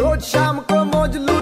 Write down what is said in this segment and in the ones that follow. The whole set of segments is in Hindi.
रोज शाम को मौज लू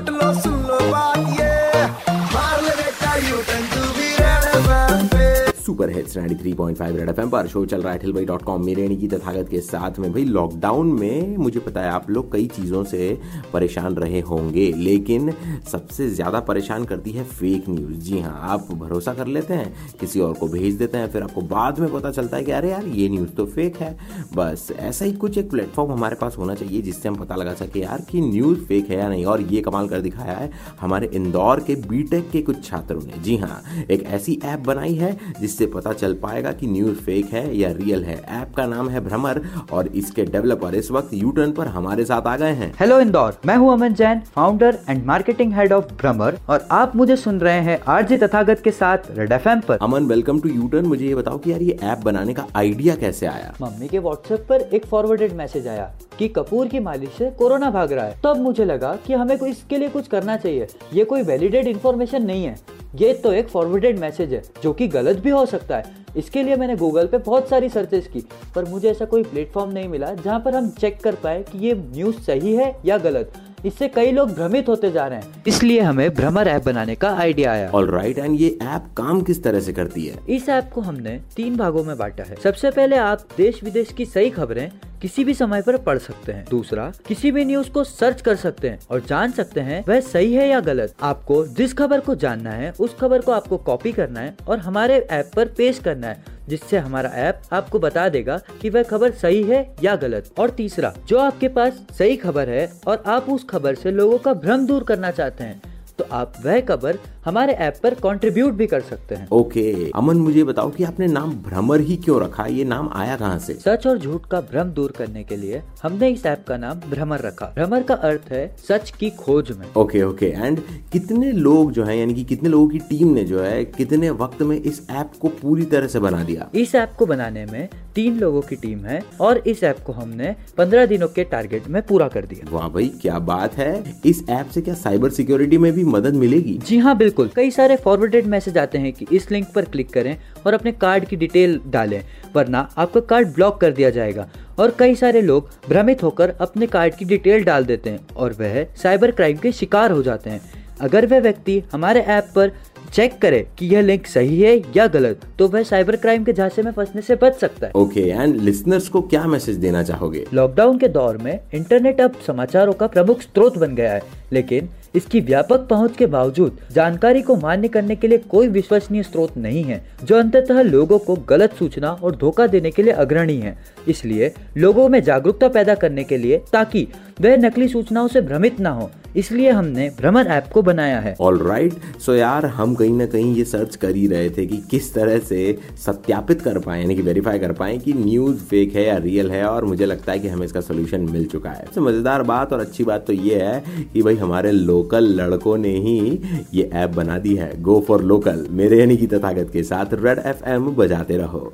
सुपर हिट्स 93.5 रेड एफएम पर। शो चल रहा है ठिलबाई डॉट कॉम मेरे की तथागत के साथ में भाई लॉकडाउन में मुझे पता है आप लोग कई चीज़ों से परेशान रहे होंगे, लेकिन सबसे ज़्यादा परेशान करती है फेक न्यूज़ जी हाँ आप भरोसा कर लेते हैं, किसी और को भेज देते हैं, फिर आपको बाद में पता चलता है कि अरे यार, ये न्यूज़ तो फेक है। बस ऐसा ही कुछ एक प्लेटफॉर्म हमारे पास होना चाहिए, जिससे हम पता लगा सके यार कि न्यूज़ फेक है या नहीं। और ये कमाल कर दिखाया है हमारे इंदौर के बीटेक के कुछ छात्रों ने। जी हाँ एक ऐसी ऐप बनाई है, जिससे पता चल पाएगा कि न्यूज़ फेक है या रियल है। ऐप का नाम है भ्रमर और इसके डेवलपर इस वक्त यू टर्न पर हमारे साथ आ गए हैं। हेलो इंदौर। मैं हूँ Aman Jain founder and marketing head of Bhramar और आप मुझे सुन रहे हैं आरजे तथागत के साथ रेड एफ़ पर। Aman welcome to U turn मुझे ये बताओ कि यार ये ऐप बनाने का आइडिया कैसे आया? मम्मी के व्हाट्सएप पर एक फॉरवर्डेड मैसेज आया कि कपूर की मालिश से कोरोना भाग रहा है। तब मुझे लगा कि हमें कोई इसके लिए कुछ करना चाहिए। ये कोई वैलिडेट इन्फॉर्मेशन नहीं है। ये तो एक फॉरवर्डेड मैसेज है जो कि गलत भी हो सकता है। इसके लिए मैंने गूगल पे बहुत सारी सर्चेस की पर मुझे ऐसा कोई प्लेटफॉर्म नहीं मिला जहाँ पर हम चेक कर पाए कि ये न्यूज़ सही है या गलत। इससे कई लोग भ्रमित होते जा रहे हैं। इसलिए हमें भ्रमर ऐप बनाने का आइडिया आया। ऑल राइट एंड ये ऐप काम किस तरह से करती है? इस ऐप को हमने तीन भागों में बांटा है। सबसे पहले आप देश विदेश की सही खबरें किसी भी समय पर पढ़ सकते हैं। दूसरा, किसी भी न्यूज़ को सर्च कर सकते हैं और जान सकते हैं वह सही है या गलत। आपको जिस खबर को जानना है, उस खबर को आपको कॉपी करना है और हमारे ऐप पर पेश करना है, जिससे हमारा ऐप आपको बता देगा कि वह खबर सही है या गलत। और तीसरा, जो आपके पास सही खबर है और आप उस खबर से लोगों का भ्रम दूर करना चाहते हैं तो आप वह खबर हमारे ऐप पर कंट्रीब्यूट भी कर सकते हैं। ओके अमन मुझे बताओ कि आपने नाम भ्रमर ही क्यों रखा? ये नाम आया कहाँ से? सच और झूठ का भ्रम दूर करने के लिए हमने इस ऐप का नाम भ्रमर रखा। भ्रमर का अर्थ है सच की खोज में। ओके ओके एंड कितने लोग जो है यानी कि कितने लोगों की टीम ने जो है कितने वक्त में इस ऐप को पूरी तरह से बना दिया? इस ऐप को बनाने में तीन लोगों की टीम है और इस ऐप को हमने पंद्रह दिनों के टारगेट में पूरा कर दिया। वाह भाई क्या बात है। इस ऐप से क्या साइबर सिक्योरिटी में भी मदद मिलेगी? जी हाँ बिल्कुल कई सारे फॉरवर्डेड मैसेज आते हैं कि इस लिंक पर क्लिक करें और अपने कार्ड की डिटेल डालें, वरना आपका कार्ड ब्लॉक कर दिया जाएगा। और कई सारे लोग भ्रमित होकर अपने कार्ड की डिटेल डाल देते हैं और वह साइबर क्राइम के शिकार हो जाते हैं। अगर वह व्यक्ति हमारे ऐप पर चेक करे कि यह लिंक सही है या गलत तो वह साइबर क्राइम के झांसे में फंसने से बच सकता है। ओके एंड लिसनर्स को क्या मैसेज देना चाहोगे? लॉकडाउन के दौर में इंटरनेट अब समाचारों का प्रमुख स्रोत बन गया है लेकिन इसकी व्यापक पहुँच के बावजूद जानकारी को मान्य करने के लिए कोई विश्वसनीय स्रोत नहीं है जो अंततः लोगों को गलत सूचना और धोखा देने के लिए अग्रणी है। इसलिए लोगों में जागरूकता पैदा करने के लिए ताकि वह नकली सूचनाओं से भ्रमित ना हो इसलिए हमने भ्रमण ऐप को बनाया है। ऑल राइट सो यार हम कहीं ना कहीं ये सर्च कर ही रहे थे कि किस तरह से सत्यापित कर पाए, यानी कि वेरीफाई कर पाए कि न्यूज़ फेक है या रियल है और मुझे लगता है कि हमें इसका सोल्यूशन मिल चुका है। मज़ेदार बात और अच्छी बात तो ये है कि भाई हमारे लोकल लड़कों ने ही ये ऐप बना दी है गो फॉर लोकल मेरे यानी की तथागत के साथ रेड एफ़ बजाते रहो।